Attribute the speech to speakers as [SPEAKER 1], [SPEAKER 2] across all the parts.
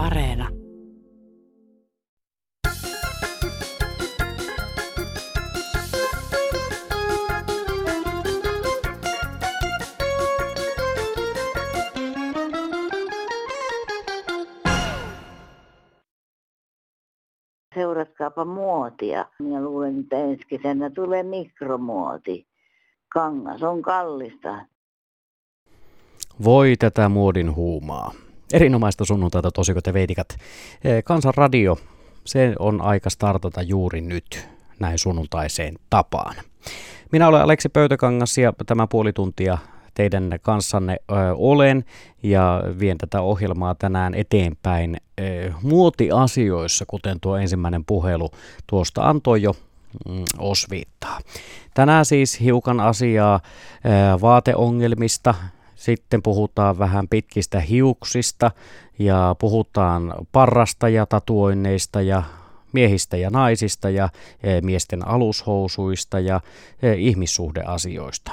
[SPEAKER 1] Areena.
[SPEAKER 2] Seuratkaapa muotia. Minä luulen, että ensi kesänä tulee mikromuoti. Kangas on kallista.
[SPEAKER 3] Voi tätä muodin huumaa. Erinomaista sunnuntaita tosikot ja veitikat. Eh, Kansan radio, se on aika startata juuri nyt näin sunnuntaiseen tapaan. Minä olen Aleksi Pöytäkangas ja tämä puoli tuntia teidän kanssanne ö, olen ja vien tätä ohjelmaa tänään eteenpäin ö, muotiasioissa, kuten tuo ensimmäinen puhelu tuosta antoi jo mm, osviittaa. Tänään siis hiukan asiaa ö, vaateongelmista, sitten puhutaan vähän pitkistä hiuksista ja puhutaan parrasta ja tatuoinneista ja miehistä ja naisista ja miesten alushousuista ja ihmissuhdeasioista.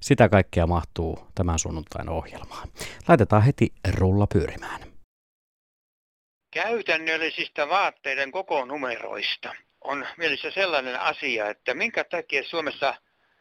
[SPEAKER 3] Sitä kaikkea mahtuu tämän sunnuntain ohjelmaan. Laitetaan heti rulla pyörimään.
[SPEAKER 4] Käytännöllisistä vaatteiden kokonumeroista on mielessä sellainen asia, että minkä takia Suomessa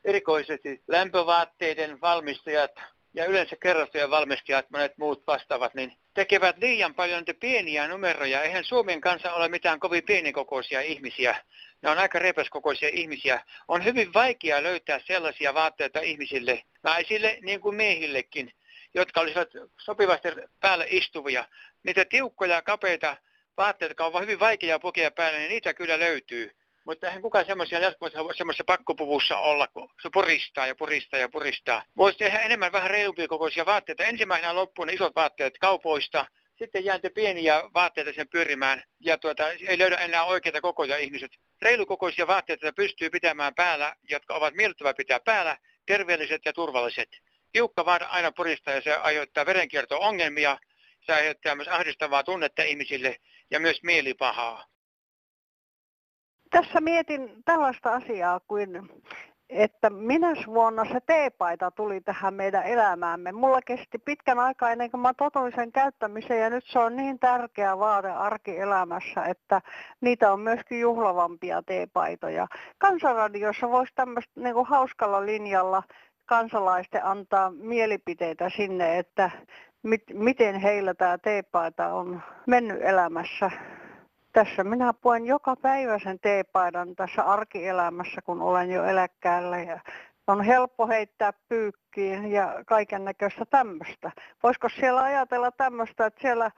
[SPEAKER 4] erikoisesti lämpövaatteiden valmistajat ja yleensä kerrostojen valmistajat, monet muut vastaavat, niin tekevät liian paljon pieniä numeroja. Eihän Suomen kanssa ole mitään kovin pienikokoisia ihmisiä. Ne on aika repäskokoisia ihmisiä. On hyvin vaikea löytää sellaisia vaatteita ihmisille, naisille niin kuin miehillekin, jotka olisivat sopivasti päälle istuvia. Niitä tiukkoja, kapeita vaatteita, jotka on hyvin vaikea pukea päälle, niin niitä kyllä löytyy. Mutta eihän kukaan semmoisia jatkuvassa semmoisessa pakkopuvussa olla, kun se puristaa ja puristaa ja puristaa. Voisi tehdä enemmän vähän reilumpia kokoisia vaatteita. Ensimmäisenä loppuun ne isot vaatteet kaupoista, sitten jää pieniä vaatteita sen pyörimään ja tuota, ei löydä enää oikeita kokoja ihmiset. Reilukokoisia vaatteita pystyy pitämään päällä, jotka ovat miellyttävä pitää päällä, terveelliset ja turvalliset. Tiukka vaan aina puristaa ja se aiheuttaa verenkierto-ongelmia, se aiheuttaa myös ahdistavaa tunnetta ihmisille ja myös mielipahaa.
[SPEAKER 5] Tässä mietin tällaista asiaa kuin, että minä vuonna se teepaita tuli tähän meidän elämäämme. Mulla kesti pitkän aikaa ennen kuin mä totuin sen käyttämiseen ja nyt se on niin tärkeä vaade arkielämässä, että niitä on myöskin juhlavampia teepaitoja. Kansanradiossa voisi tämmöistä niin hauskalla linjalla kansalaisten antaa mielipiteitä sinne, että mit, miten heillä tämä teepaita on mennyt elämässä tässä minä puen joka päivä sen teepaidan tässä arkielämässä, kun olen jo eläkkeellä ja on helppo heittää pyykkiin ja kaiken näköistä tämmöistä. Voisiko siellä ajatella tämmöistä, että siellä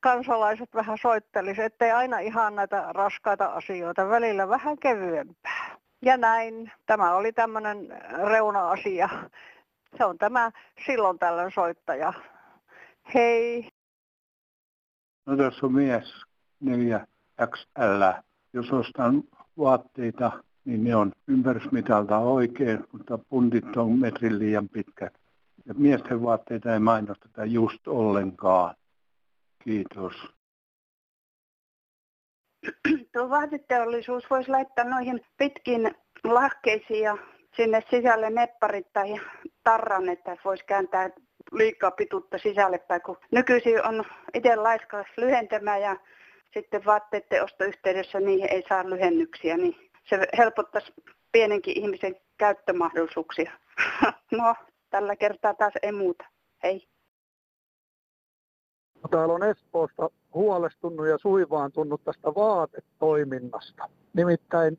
[SPEAKER 5] kansalaiset vähän soittelisi, ettei aina ihan näitä raskaita asioita, välillä vähän kevyempää. Ja näin. Tämä oli tämmöinen reuna-asia. Se on tämä silloin tällöin soittaja. Hei.
[SPEAKER 6] No tässä on mies, neljä XL. Jos ostan vaatteita, niin ne on ympärysmitalta oikein, mutta puntit on metrin liian pitkät. Ja miesten vaatteita ei mainosteta just ollenkaan. Kiitos.
[SPEAKER 7] Tuo vaateteollisuus voisi laittaa noihin pitkin lahkeisiin ja sinne sisälle nepparit tai tarran, että voisi kääntää liikaa pituutta sisälle päin, kun nykyisin on itse laiska lyhentämään ja sitten vaatteiden ostoyhteydessä niihin ei saa lyhennyksiä, niin se helpottaisi pienenkin ihmisen käyttömahdollisuuksia. No, tällä kertaa taas ei muuta. Hei.
[SPEAKER 8] Täällä on Espoosta huolestunut ja suivaantunut tästä vaatetoiminnasta. Nimittäin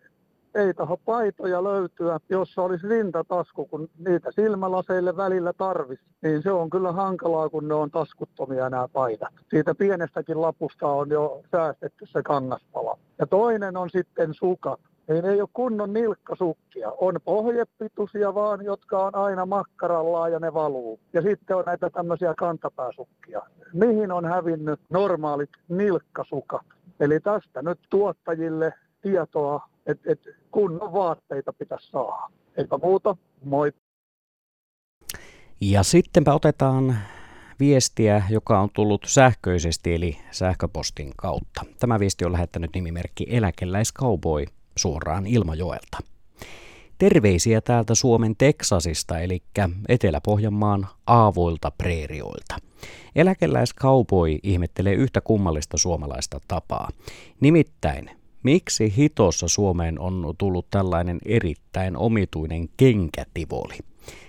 [SPEAKER 8] ei taho paitoja löytyä, jossa olisi rintatasku, kun niitä silmälaseille välillä tarvisi. Niin se on kyllä hankalaa, kun ne on taskuttomia nämä paidat. Siitä pienestäkin lapusta on jo säästetty se kangaspala. Ja toinen on sitten sukat. Niin ei ole kunnon nilkkasukkia. On pohjepituisia vaan, jotka on aina makkarallaan ja ne valuu. Ja sitten on näitä tämmöisiä kantapääsukkia. Mihin on hävinnyt normaalit nilkkasukat? Eli tästä nyt tuottajille tietoa, että et kunnon vaatteita pitäisi saada. Eipä muuta, moi.
[SPEAKER 3] Ja sittenpä otetaan viestiä, joka on tullut sähköisesti eli sähköpostin kautta. Tämä viesti on lähettänyt nimimerkki Eläkeläiskauboi suoraan Ilmajoelta. Terveisiä täältä Suomen Teksasista, eli Etelä-Pohjanmaan aavoilta preerioilta. Eläkeläiskaupoi ihmettelee yhtä kummallista suomalaista tapaa. Nimittäin, miksi hitossa Suomeen on tullut tällainen erittäin omituinen kenkätivoli?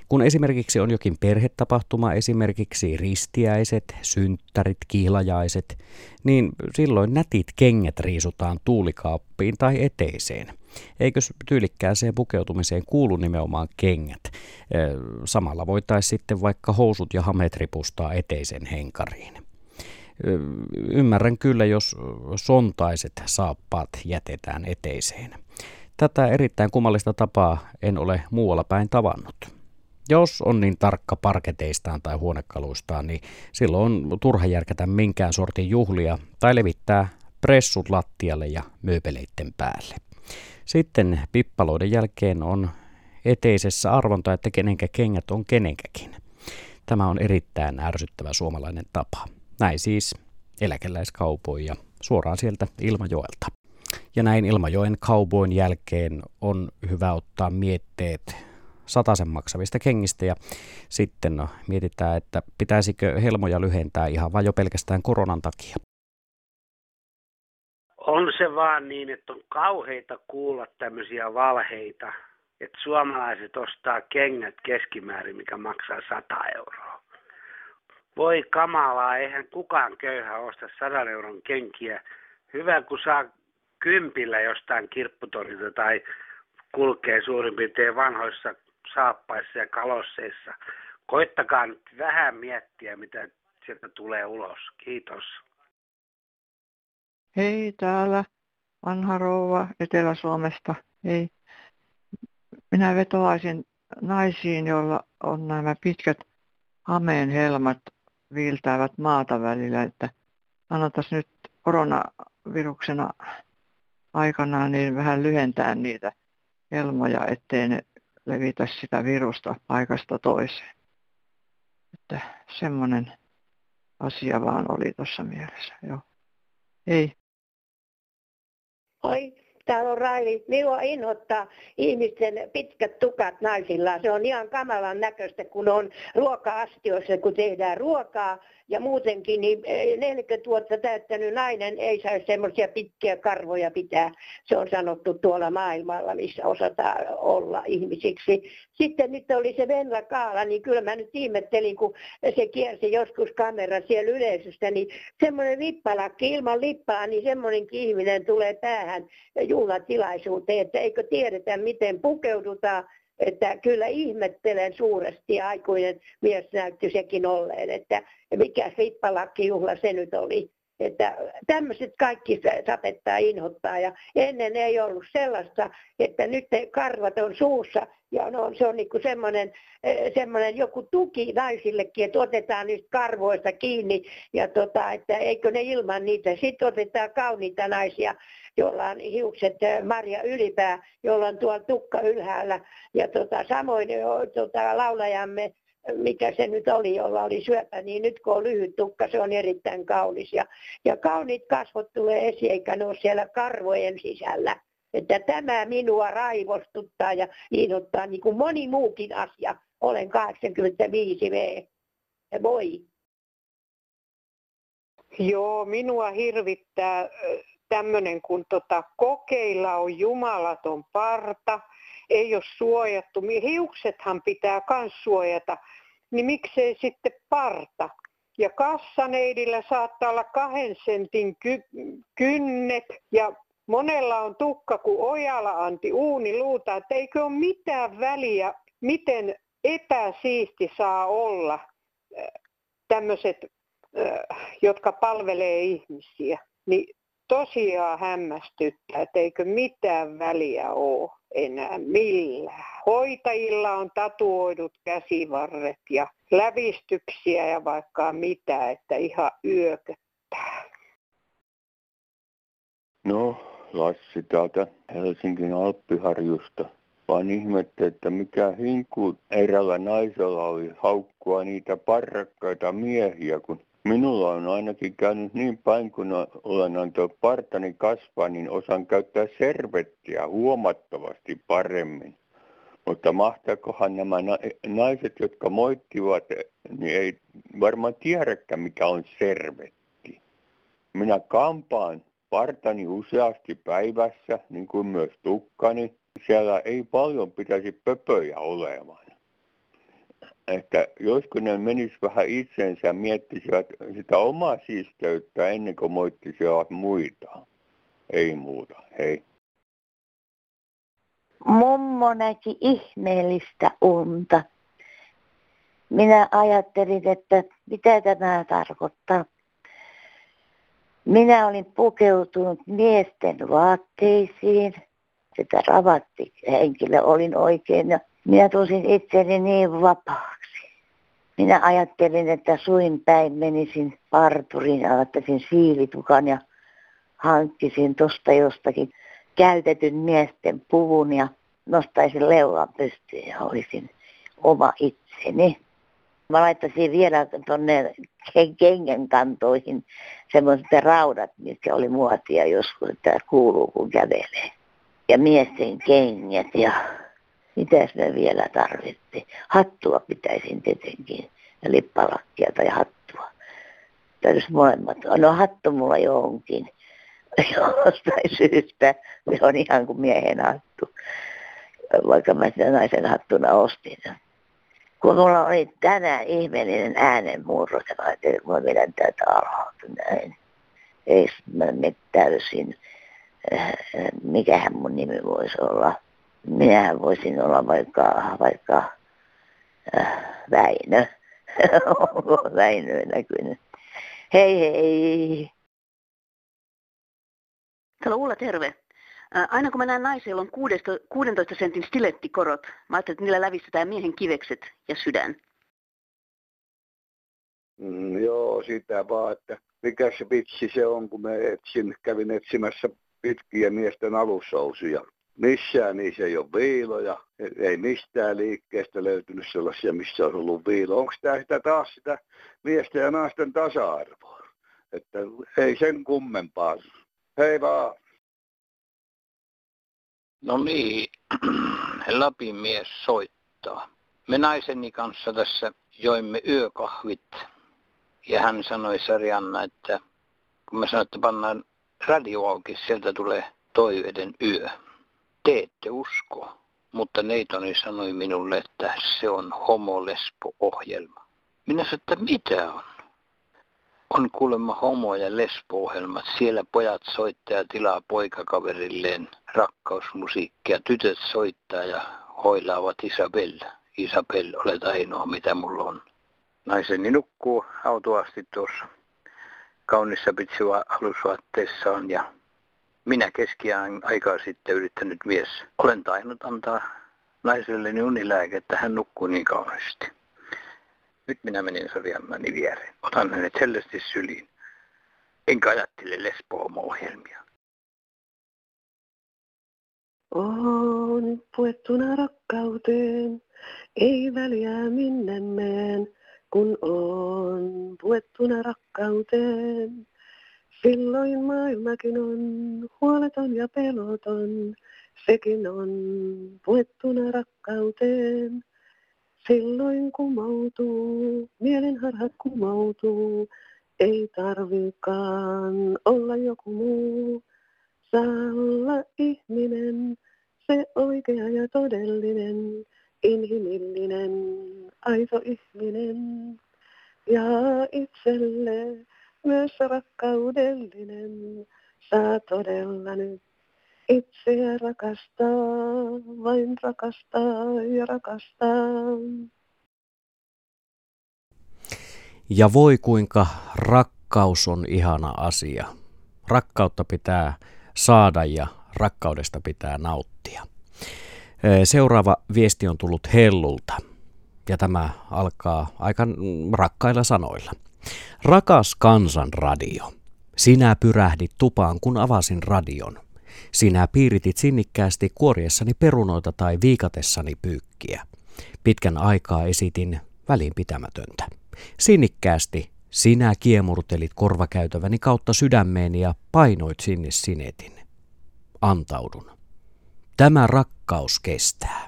[SPEAKER 3] Kun esimerkiksi on jokin perhetapahtuma, esimerkiksi ristiäiset, synttärit, kihlajaiset, niin silloin nätit kengät riisutaan tuulikaappiin tai eteiseen. Eikö tyylikkääseen pukeutumiseen kuulu nimenomaan kengät? Samalla voitaisiin sitten vaikka housut ja hamet ripustaa eteisen henkariin. Ymmärrän kyllä, jos sontaiset saappaat jätetään eteiseen. Tätä erittäin kummallista tapaa en ole muualla päin tavannut. Jos on niin tarkka parketeistaan tai huonekaluistaan, niin silloin on turha järkätä minkään sortin juhlia tai levittää pressut lattialle ja mööpeleitten päälle. Sitten pippaloiden jälkeen on eteisessä arvonta, että kenenkä kengät on kenenkäkin. Tämä on erittäin ärsyttävä suomalainen tapa. Näin siis eläkeläiskaupoja suoraan sieltä Ilmajoelta. Ja näin Ilmajoen kaupoin jälkeen on hyvä ottaa mietteet sataisen maksavista kengistä ja sitten no, mietitään, että pitäisikö helmoja lyhentää ihan vain jo pelkästään koronan takia.
[SPEAKER 1] On se vaan niin, että on kauheita kuulla tämmöisiä valheita, että suomalaiset ostaa kengät keskimäärin, mikä maksaa 100 euroa. Voi kamalaa, eihän kukaan köyhä osta 100 euron kenkiä. Hyvä, kun saa kympillä jostain kirpputorilta tai kulkee suurin piirtein vanhoissa saappaissa ja kalosseissa. Koittakaa nyt vähän miettiä, mitä sieltä tulee ulos. Kiitos.
[SPEAKER 9] Hei, täällä vanha rouva Etelä-Suomesta. Hei. Minä vetoaisin naisiin, joilla on nämä pitkät hameen helmat viiltävät maata välillä, että annettaisiin nyt koronaviruksena aikana niin vähän lyhentää niitä helmoja, ettei ne levitä sitä virusta paikasta toiseen. Että semmoinen asia vaan oli tuossa mielessä. Joo. Ei.
[SPEAKER 10] Oi, täällä on Raili. Minua inhottaa ihmisten pitkät tukat naisilla. Se on ihan kamalan näköistä, kun on ruoka-astioissa, kun tehdään ruokaa ja muutenkin niin 40 eh, vuotta täyttänyt nainen ei saisi semmoisia pitkiä karvoja pitää. Se on sanottu tuolla maailmalla, missä osataan olla ihmisiksi. Sitten nyt oli se Venla Kaala, niin kyllä mä nyt ihmettelin, kun se kiersi joskus kamera siellä yleisöstä, niin semmoinen lippalakki ilman lippaa, niin semmoinenkin ihminen tulee päähän juhlatilaisuuteen, että eikö tiedetä, miten pukeudutaan että kyllä ihmettelen suuresti aikuinen mies näytti sekin olleen, että mikä juhla se nyt oli. Että tämmöiset kaikki sapettaa inhottaa. Ja ennen ei ollut sellaista, että nyt karvat on suussa. Ja no, se on niin semmoinen, eh, semmoinen joku tuki naisillekin, että otetaan niistä karvoista kiinni. Ja tota, että eikö ne ilman niitä. Sitten otetaan kauniita naisia, jolla on hiukset eh, Maria Ylipää, jolla on tuolla tukka ylhäällä. Ja tota, samoin tota, laulajamme mikä se nyt oli, jolla oli syöpä, niin nyt kun on lyhyt tukka, se on erittäin kaunis. Ja, ja kauniit kasvot tulee esiin, eikä ne ole siellä karvojen sisällä. Että tämä minua raivostuttaa ja inhottaa niin kuin moni muukin asia. Olen 85 V. Voi.
[SPEAKER 7] Joo, minua hirvittää tämmöinen, kun tota, kokeilla on jumalaton parta, ei ole suojattu. Hiuksethan pitää myös suojata, niin miksei sitten parta. Ja kassaneidillä saattaa olla kahden sentin ky- kynnet ja monella on tukka kuin ojala anti uuni luuta, että eikö ole mitään väliä, miten epäsiisti saa olla tämmöiset, jotka palvelee ihmisiä. Niin tosiaan hämmästyttää, että eikö mitään väliä ole enää millään. Hoitajilla on tatuoidut käsivarret ja lävistyksiä ja vaikka mitä, että ihan yököttää.
[SPEAKER 11] No, Lassi täältä Helsingin Alppiharjusta. Vaan ihmette, että mikä hinku erällä naisella oli haukkua niitä parrakkaita miehiä, kun Minulla on ainakin käynyt niin päin, kun olen antanut partani kasvaa, niin osan käyttää servettiä huomattavasti paremmin. Mutta mahtaakohan nämä naiset, jotka moittivat, niin ei varmaan tiedäkään, mikä on servetti. Minä kampaan partani useasti päivässä, niin kuin myös tukkani. Siellä ei paljon pitäisi pöpöjä olemaan. Että josko ne menis vähän itsensä miettisivät sitä omaa siisteyttä ennen kuin moittisivat muita. Ei muuta. Hei.
[SPEAKER 2] Mummo näki ihmeellistä unta. Minä ajattelin, että mitä tämä tarkoittaa. Minä olin pukeutunut miesten vaatteisiin. Sitä ravatti henkilö olin oikein ja minä tulisin itseni niin vapaaksi. Minä ajattelin, että suin päin menisin parturiin ja ottaisin siilitukan ja hankkisin tuosta jostakin käytetyn miesten puvun ja nostaisin leuan pystyyn ja olisin oma itseni. Mä laittaisin vielä tuonne kengän kantoihin semmoiset raudat, mitkä oli muotia joskus, että kuuluu kun kävelee. Ja miesten kengät ja mitäs me vielä tarvittiin. Hattua pitäisin tietenkin ja lippalakkia tai hattua. Täytyisi molemmat. No hattu mulla jo onkin. Jostain syystä se on ihan kuin miehen hattu. Vaikka mä sitä naisen hattuna ostin kun mulla oli tänään ihmeellinen äänenmurros, ja mä ajattelin, että mä vedän tätä alhaalta näin. Ei mä täysin, äh, mikähän mun nimi voisi olla. Minähän voisin olla vaikka, vaikka äh, Väinö. Onko Väinö näkynyt? Hei hei!
[SPEAKER 12] Täällä Ulla, terve. Aina kun mä näen naisia, joilla on 16 sentin stilettikorot, mä ajattelin, että niillä lävistetään miehen kivekset ja sydän.
[SPEAKER 13] Mm, joo, sitä vaan, että mikä se vitsi se on, kun me etsin, kävin etsimässä pitkiä miesten alussousuja. Missään niissä ei ole viiloja, ei mistään liikkeestä löytynyt sellaisia, missä olisi ollut viilo. Onko tämä sitä taas sitä miesten ja naisten tasa-arvoa? Että ei sen kummempaa. Hei vaan.
[SPEAKER 14] No niin, Lapin mies soittaa. Me naiseni kanssa tässä joimme yökahvit ja hän sanoi Sarjanna, että kun mä sanoin, että pannaan radio auki, sieltä tulee toiveiden yö. Te ette usko, mutta neitoni sanoi minulle, että se on homolespo-ohjelma. Minä sanoin, että mitä on? On kuulemma homo- ja lesbo-ohjelmat. Siellä pojat soittaa ja tilaa poikakaverilleen rakkausmusiikkia. Tytöt soittaa ja hoilaavat Isabella. Isabel, olet ainoa mitä mulla on. Naiseni nukkuu autoasti tuossa kaunissa pitsua alusvaatteessaan ja minä keskiään aikaa sitten yrittänyt mies. Olen tainnut antaa naiselleni unilääkettä, hän nukkuu niin kauniisti. Nyt minä menin Soriannani viereen. Otan hänet hellästi syliin. Enkä ajattele lesbo-ohjelmia.
[SPEAKER 15] On puettuna rakkauteen, ei väliä minne meen, kun on puettuna rakkauteen. Silloin maailmakin on huoleton ja peloton, sekin on puettuna rakkauteen. Silloin kumoutuu, mielenharhat kumoutuu, ei tarvikaan olla joku muu. Saa olla ihminen, se oikea ja todellinen, inhimillinen, aito ihminen. Ja itselle myös rakkaudellinen, saa todella nyt itseä rakastaa, vain rakastaa ja rakastaa.
[SPEAKER 3] Ja voi kuinka rakkaus on ihana asia. Rakkautta pitää saada ja rakkaudesta pitää nauttia. Seuraava viesti on tullut Hellulta ja tämä alkaa aika rakkailla sanoilla. Rakas kansanradio, sinä pyrähdit tupaan kun avasin radion. Sinä piiritit sinnikkäästi kuoriessani perunoita tai viikatessani pyykkiä. Pitkän aikaa esitin välinpitämätöntä. Sinnikkäästi sinä kiemurtelit korvakäytäväni kautta sydämeeni ja painoit sinne sinetin. Antaudun. Tämä rakkaus kestää.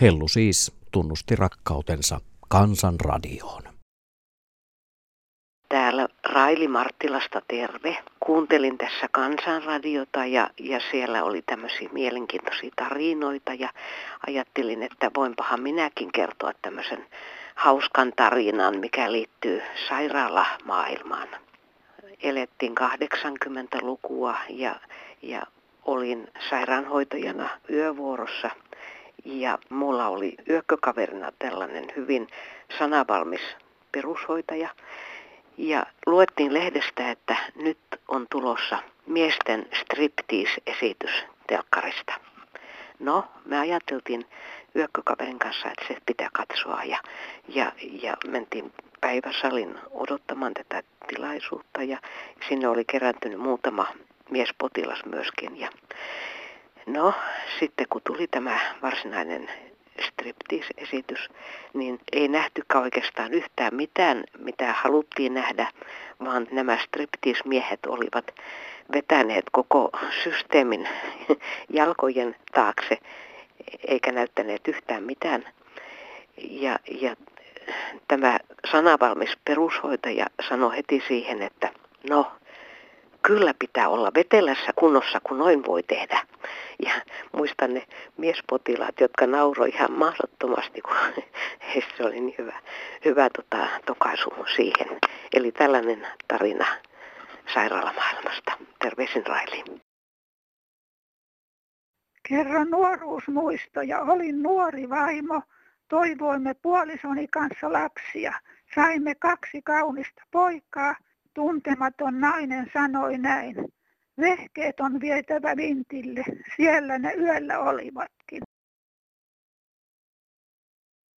[SPEAKER 3] Hellu siis tunnusti rakkautensa kansanradioon.
[SPEAKER 16] Täällä Raili Marttilasta terve. Kuuntelin tässä kansanradiota ja, ja siellä oli tämmöisiä mielenkiintoisia tarinoita ja ajattelin, että voinpahan minäkin kertoa tämmöisen hauskan tarinan, mikä liittyy sairaalamaailmaan. Elettiin 80-lukua ja, ja olin sairaanhoitajana yövuorossa ja mulla oli yökkökaverina tällainen hyvin sanavalmis perushoitaja. Ja luettiin lehdestä, että nyt on tulossa miesten striptease-esitys telkkarista. No, me ajateltiin yökkökaverin kanssa, että se pitää katsoa ja, ja, ja mentiin päiväsalin odottamaan tätä tilaisuutta ja sinne oli kerääntynyt muutama miespotilas myöskin. Ja no, sitten kun tuli tämä varsinainen striptease-esitys, niin ei nähtykään oikeastaan yhtään mitään, mitä haluttiin nähdä, vaan nämä striptease-miehet olivat vetäneet koko systeemin jalkojen taakse, eikä näyttäneet yhtään mitään. Ja, ja tämä sanavalmis perushoitaja sanoi heti siihen, että no, kyllä pitää olla vetelässä kunnossa, kun noin voi tehdä. Ja muistan ne miespotilaat, jotka nauroi ihan mahdottomasti, kun heistä oli niin hyvä, hyvä tota, tokaisu siihen. Eli tällainen tarina sairaalamaailmasta. Terveisin Raili.
[SPEAKER 17] Kerran nuoruusmuistoja. Olin nuori vaimo. Toivoimme puolisoni kanssa lapsia. Saimme kaksi kaunista poikaa. Tuntematon nainen sanoi näin. Vehkeet on vietävä vintille, siellä ne yöllä olivatkin.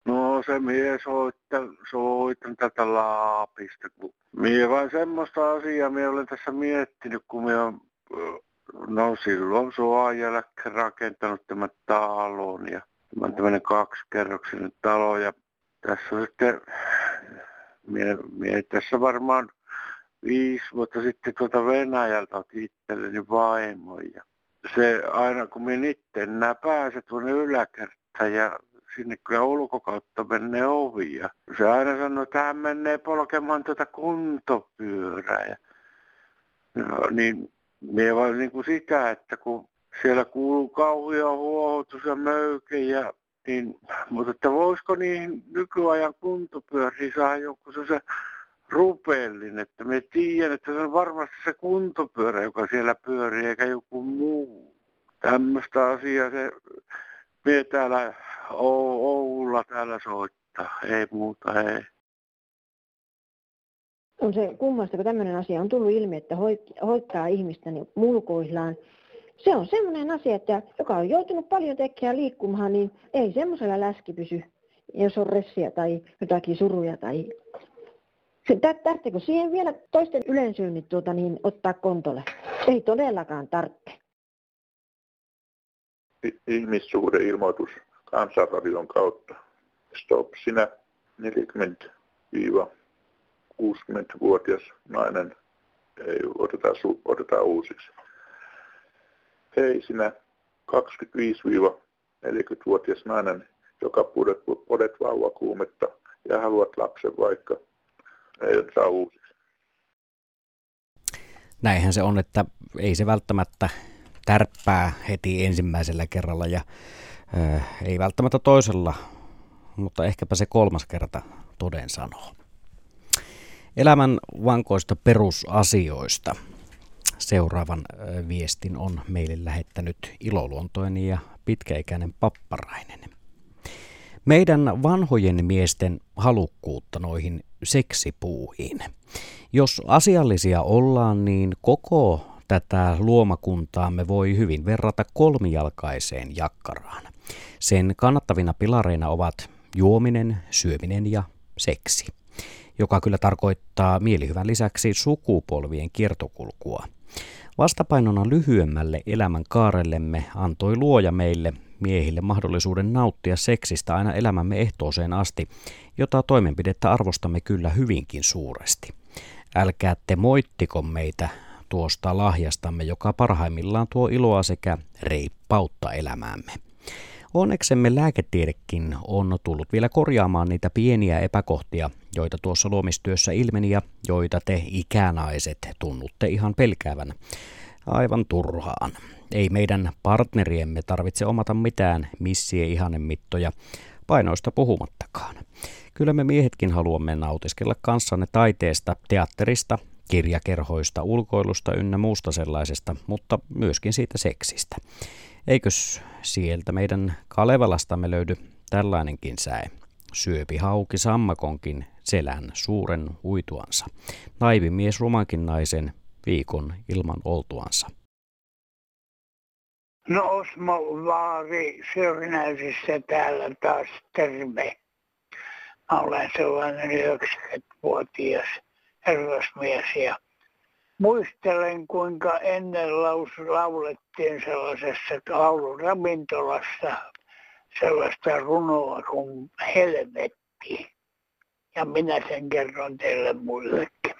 [SPEAKER 6] No se mies soittaa, soitan tätä Laapista. Mie vain semmoista asiaa mie olen tässä miettinyt, kun mie on, no silloin jälkeen rakentanut tämän talon ja tämä on tämmöinen kaksikerroksinen talo ja tässä on sitten, mie, mie tässä varmaan viisi vuotta sitten tuota Venäjältä otin itselleni vaimon ja se aina kun minä itse enää pääse tuonne yläkertaan ja sinne kyllä ulkokautta menee ovi ja se aina sanoi, että hän menee polkemaan tuota kuntopyörää ja no, niin minä vaan niin kuin sitä, että kun siellä kuuluu kauhia huohotus ja möyke ja niin, mutta että voisiko niihin nykyajan kuntopyöriin saada joku se rupellin, että me tiedän, että se on varmasti se kuntopyörä, joka siellä pyörii, eikä joku muu. Tämmöistä asiaa se me täällä Oululla täällä soittaa, ei muuta, ei.
[SPEAKER 18] On se kummasta, kun tämmöinen asia on tullut ilmi, että hoitaa ihmistä niin mulkoillaan. Se on semmoinen asia, että joka on joutunut paljon tekemään liikkumaan, niin ei semmoisella läski pysy, jos on ressiä tai jotakin suruja tai Täytyykö siihen vielä toisten yleensyynnit tuota, niin ottaa kontolle? Ei todellakaan tarvitse.
[SPEAKER 19] Ihmissuhdeilmoitus kansanradion kautta. Stop, sinä 40-60-vuotias nainen, ei oteta, oteta uusiksi. Hei sinä 25-40-vuotias nainen, joka pudet, pudet vauvakuumetta ja haluat lapsen vaikka saa uusiksi.
[SPEAKER 3] Näinhän se on, että ei se välttämättä tärppää heti ensimmäisellä kerralla ja ö, ei välttämättä toisella, mutta ehkäpä se kolmas kerta toden sanoo. Elämän vankoista perusasioista seuraavan viestin on meille lähettänyt iloluontoinen ja pitkäikäinen papparainen. Meidän vanhojen miesten halukkuutta noihin seksipuuhiin. Jos asiallisia ollaan, niin koko tätä luomakuntaamme voi hyvin verrata kolmijalkaiseen jakkaraan. Sen kannattavina pilareina ovat juominen, syöminen ja seksi, joka kyllä tarkoittaa mielihyvän lisäksi sukupolvien kiertokulkua. Vastapainona lyhyemmälle elämän kaarellemme antoi luoja meille miehille mahdollisuuden nauttia seksistä aina elämämme ehtooseen asti, jota toimenpidettä arvostamme kyllä hyvinkin suuresti. Älkää te moittiko meitä tuosta lahjastamme, joka parhaimmillaan tuo iloa sekä reippautta elämäämme. Onneksemme lääketiedekin on tullut vielä korjaamaan niitä pieniä epäkohtia, joita tuossa luomistyössä ilmeni ja joita te ikänaiset tunnutte ihan pelkäävän aivan turhaan. Ei meidän partneriemme tarvitse omata mitään missien ihanemittoja, painoista puhumattakaan. Kyllä me miehetkin haluamme nautiskella kanssanne taiteesta, teatterista, kirjakerhoista, ulkoilusta ynnä muusta sellaisesta, mutta myöskin siitä seksistä. Eikös sieltä meidän Kalevalastamme löydy tällainenkin säe? Syöpi hauki sammakonkin selän suuren uituansa. Naivi mies rumankin naisen viikon ilman oltuansa.
[SPEAKER 20] No Osmo Vaari Syrnäisissä täällä taas terve. Mä olen sellainen 90-vuotias herrasmies ja muistelen kuinka ennen laus, laulettiin sellaisessa lauluravintolassa sellaista runoa kuin Helvetti. Ja minä sen kerron teille muillekin.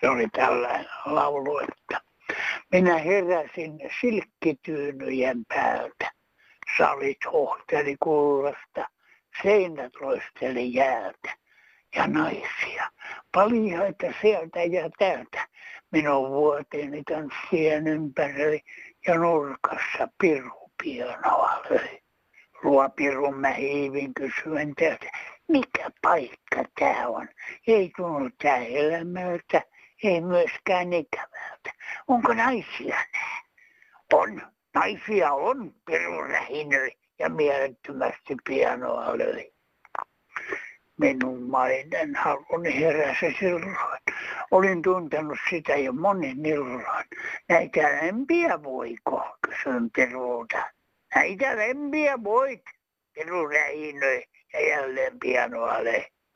[SPEAKER 20] Se oli tällainen laulu, että minä heräsin silkkityynyjen päältä. Salit hohteli kullasta, seinät loisteli jäältä ja naisia. Paljaita sieltä ja täältä. Minun vuoteeni tanssien ympäröi ja nurkassa piru pianoa löi. Mä hiivin kysyen täältä, mikä paikka tää on? Ei tunnu tää elämältä, ei myöskään ikävältä. Onko naisia nää? On. Naisia on, piru rähinöi ja mielettömästi pianoa löi minun maiden haluni heräsi silloin. Olin tuntenut sitä jo monen illan. Näitä lempiä voiko, kysyin Pirulta. Näitä lempiä voit, Piru räinöi ja jälleen pianoa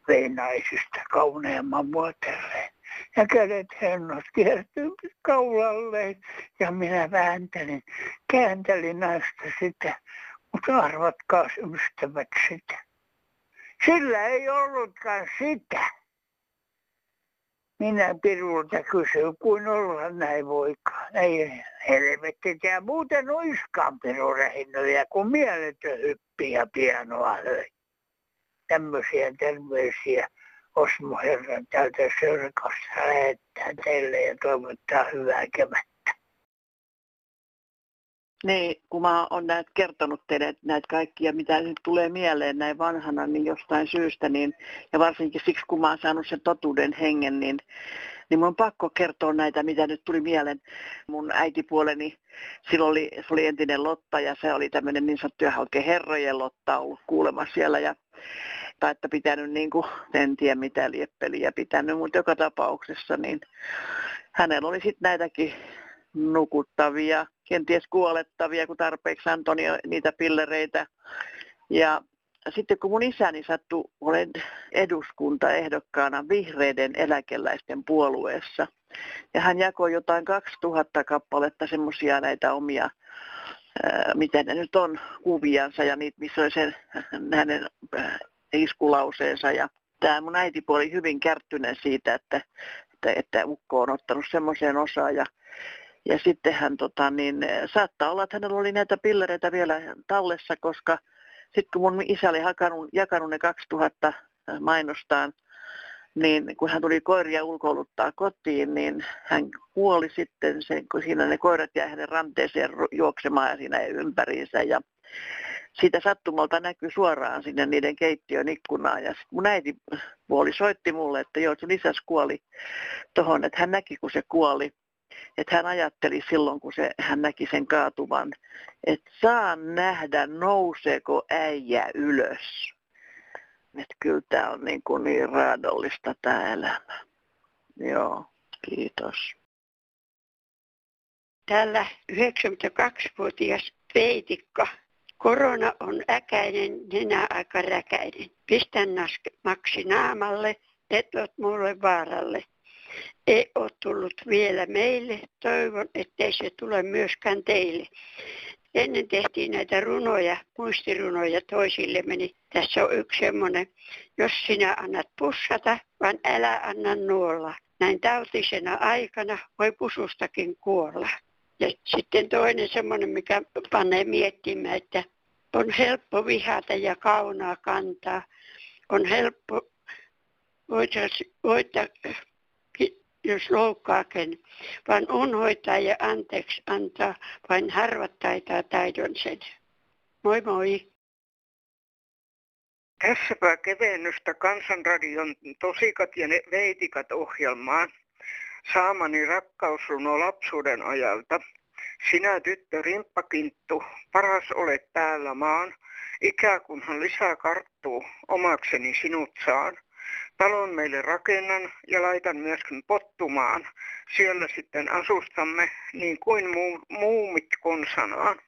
[SPEAKER 20] vei naisista kauneamman vuotelleen. Ja kädet hennot kiertyi kaulalleen ja minä vääntelin, kääntelin naista sitä, mutta arvatkaa ystävät sitä sillä ei ollutkaan sitä. Minä Pirulta kysyin, kuin olla näin voikaan. Ei helvetti, tämä muuten oiskaan pirurähinnöjä, kun mieletön hyppi ja pianoa löi. Tämmöisiä terveisiä Osmo Herran täältä Sörkosta lähettää teille ja toivottaa hyvää kevättä.
[SPEAKER 21] Niin, kun mä oon näet kertonut teille näitä kaikkia, mitä nyt tulee mieleen näin vanhana, niin jostain syystä, niin, ja varsinkin siksi, kun mä oon saanut sen totuuden hengen, niin, niin mun on pakko kertoa näitä, mitä nyt tuli mieleen. Mun äitipuoleni, silloin oli, se oli entinen Lotta, ja se oli tämmöinen niin sanottu oikein herrojen Lotta ollut kuulemassa siellä, ja tai että pitänyt niin kuin, en tiedä mitä lieppeliä pitänyt, mutta joka tapauksessa, niin hänellä oli sitten näitäkin nukuttavia, kenties kuolettavia, kun tarpeeksi antoi niitä pillereitä. Ja sitten kun mun isäni sattui, olen eduskuntaehdokkaana vihreiden eläkeläisten puolueessa. Ja hän jakoi jotain 2000 kappaletta semmoisia näitä omia, ää, miten ne nyt on, kuviansa ja niitä, missä oli sen hänen iskulauseensa. Ja tämä mun äitipuoli hyvin kärttyneen siitä, että, että, että ukko on ottanut semmoiseen osaan. Ja ja sitten hän tota, niin, saattaa olla, että hänellä oli näitä pillereitä vielä tallessa, koska sitten kun mun isä oli hakanut, jakanut ne 2000 mainostaan, niin kun hän tuli koiria ulkoiluttaa kotiin, niin hän kuoli sitten, sen, kun siinä ne koirat jäi hänen ranteeseen juoksemaan ja siinä ympäriinsä. Ja siitä sattumalta näkyy suoraan sinne niiden keittiön ikkunaan. Ja sitten mun äiti puoli soitti mulle, että joo, sun isäs kuoli tuohon, että hän näki, kun se kuoli että hän ajatteli silloin, kun se, hän näki sen kaatuvan, että saan nähdä, nouseeko äijä ylös. Että kyllä tämä on niin, kuin niin raadollista tämä elämä. Joo, kiitos.
[SPEAKER 22] Täällä 92-vuotias Veitikka. Korona on äkäinen, nenä aika räkäinen. Pistän maksi naamalle, et mulle vaaralle ei ole tullut vielä meille. Toivon, ettei se tule myöskään teille. Ennen tehtiin näitä runoja, muistirunoja toisille meni. Tässä on yksi semmoinen, jos sinä annat pussata, vaan älä anna nuolla. Näin tautisena aikana voi pusustakin kuolla. Ja sitten toinen semmoinen, mikä panee miettimään, että on helppo vihata ja kaunaa kantaa. On helppo voita, jos loukkaakin, vaan unhoitaa ja anteeksi antaa, vain harvat taitaa taidon sen. Moi moi.
[SPEAKER 23] Tässäpä kevennystä Kansanradion Tosikat ja ne Veitikat ohjelmaan. Saamani rakkausruno lapsuuden ajalta. Sinä tyttö rimppakinttu, paras olet täällä maan. Ikä kunhan lisää karttuu, omakseni sinut saan. Talon meille rakennan ja laitan myöskin pottumaan. Siellä sitten asustamme niin kuin muu, muumit konsanaan.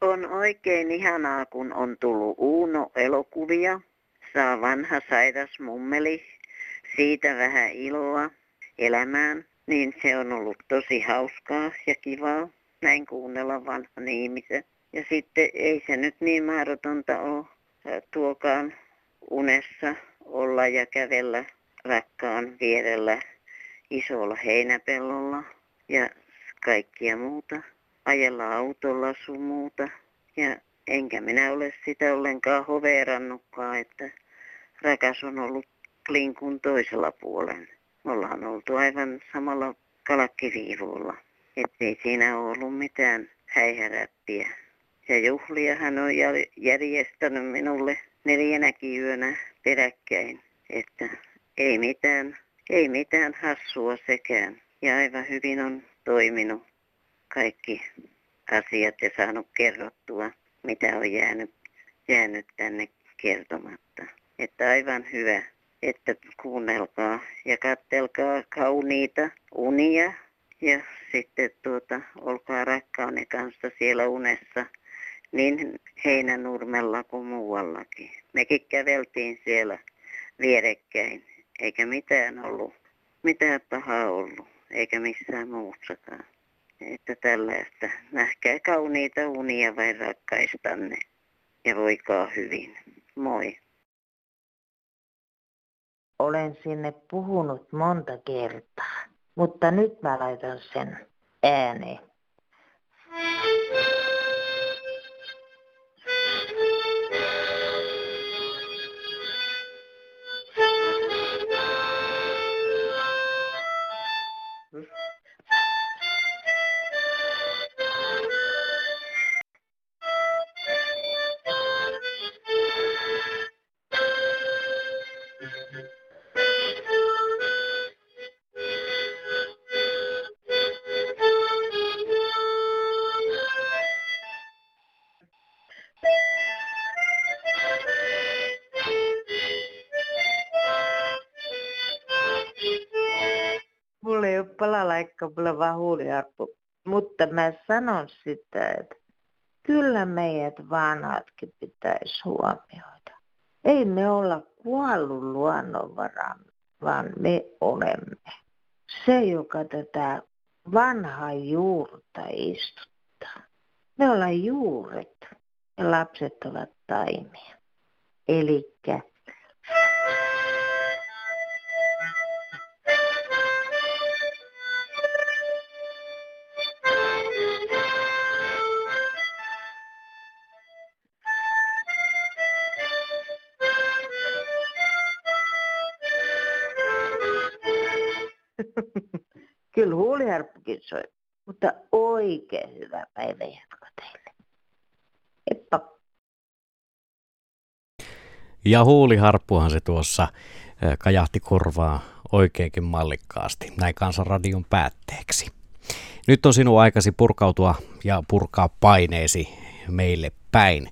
[SPEAKER 24] On oikein ihanaa, kun on tullut Uuno-elokuvia. Saa vanha sairas mummeli siitä vähän iloa elämään. Niin se on ollut tosi hauskaa ja kivaa näin kuunnella vanhan ihmisen. Ja sitten ei se nyt niin mahdotonta ole tuokaan unessa olla ja kävellä rakkaan vierellä isolla heinäpellolla ja kaikkia muuta. Ajella autolla sun muuta. Ja enkä minä ole sitä ollenkaan hoveerannutkaan, että rakas on ollut klinkun toisella puolen. Me ollaan oltu aivan samalla kalakkiviivulla. Ettei siinä ollut mitään häihäräppiä. Ja juhlia hän on järjestänyt minulle neljänäkin yönä peräkkäin. Että ei mitään, ei mitään hassua sekään. Ja aivan hyvin on toiminut kaikki asiat ja saanut kerrottua, mitä on jäänyt, jäänyt tänne kertomatta. Että aivan hyvä, että kuunnelkaa ja kattelkaa kauniita unia ja sitten tuota, olkaa rakkauden kanssa siellä unessa niin heinänurmella kuin muuallakin. Mekin käveltiin siellä vierekkäin, eikä mitään ollut, mitään pahaa ollut, eikä missään muussakaan. Että tällaista, nähkää kauniita unia vain rakkaistanne ja voikaa hyvin. Moi.
[SPEAKER 2] Olen sinne puhunut monta kertaa, mutta nyt mä laitan sen ääneen. Vaan huuliarppu. Mutta mä sanon sitä, että kyllä meidät vanhatkin pitäisi huomioida. Ei me olla kuollut luonnonvara, vaan me olemme. Se, joka tätä vanhaa juurta istuttaa. Me ollaan juuret ja lapset ovat taimia. Elikkä Huuliharppukin soi, mutta oikein hyvä päivä jatko teille. Heippa.
[SPEAKER 3] Ja huuliharppuhan se tuossa kajahti korvaa oikeinkin mallikkaasti, näin Kansanradion päätteeksi. Nyt on sinun aikasi purkautua ja purkaa paineesi meille päin.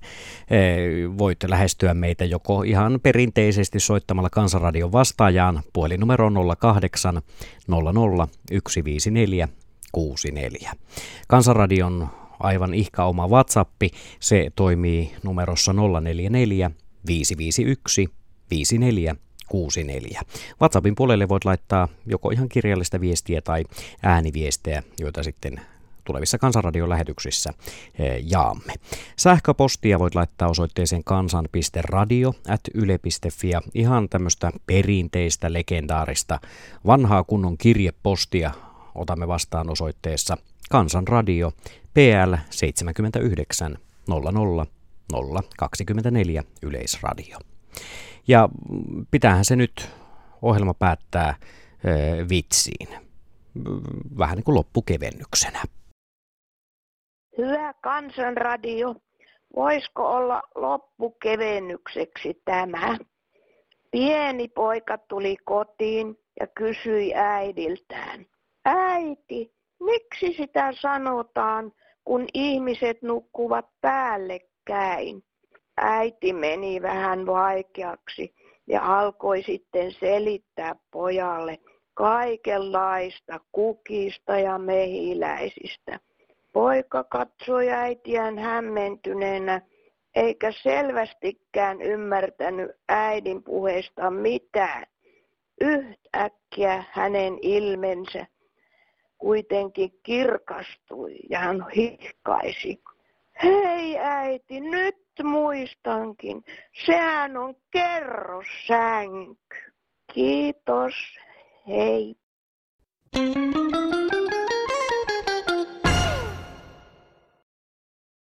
[SPEAKER 3] Voit lähestyä meitä joko ihan perinteisesti soittamalla Kansanradion vastaajaan puhelinnumero 08 00 154 64. Kansanradion aivan ihka oma WhatsApp, se toimii numerossa 044 551 54 64. WhatsAppin puolelle voit laittaa joko ihan kirjallista viestiä tai ääniviestejä, joita sitten tulevissa Kansanradion lähetyksissä jaamme. Sähköpostia voit laittaa osoitteeseen kansan.radio.yle.fi ja ihan tämmöistä perinteistä, legendaarista, vanhaa kunnon kirjepostia otamme vastaan osoitteessa kansanradio PL 79 00 024 Yleisradio. Ja pitäähän se nyt ohjelma päättää ö, vitsiin. Vähän niin kuin loppukevennyksenä.
[SPEAKER 25] Hyvä kansanradio, voisiko olla loppukevennykseksi tämä? Pieni poika tuli kotiin ja kysyi äidiltään. Äiti, miksi sitä sanotaan, kun ihmiset nukkuvat päällekkäin? Äiti meni vähän vaikeaksi ja alkoi sitten selittää pojalle kaikenlaista kukista ja mehiläisistä. Poika katsoi äitiään hämmentyneenä eikä selvästikään ymmärtänyt äidin puheesta mitään. Yhtäkkiä hänen ilmensä kuitenkin kirkastui ja hän hihkaisi. Hei äiti, nyt muistankin. Sehän on kerrossänky. Kiitos. Hei. thank you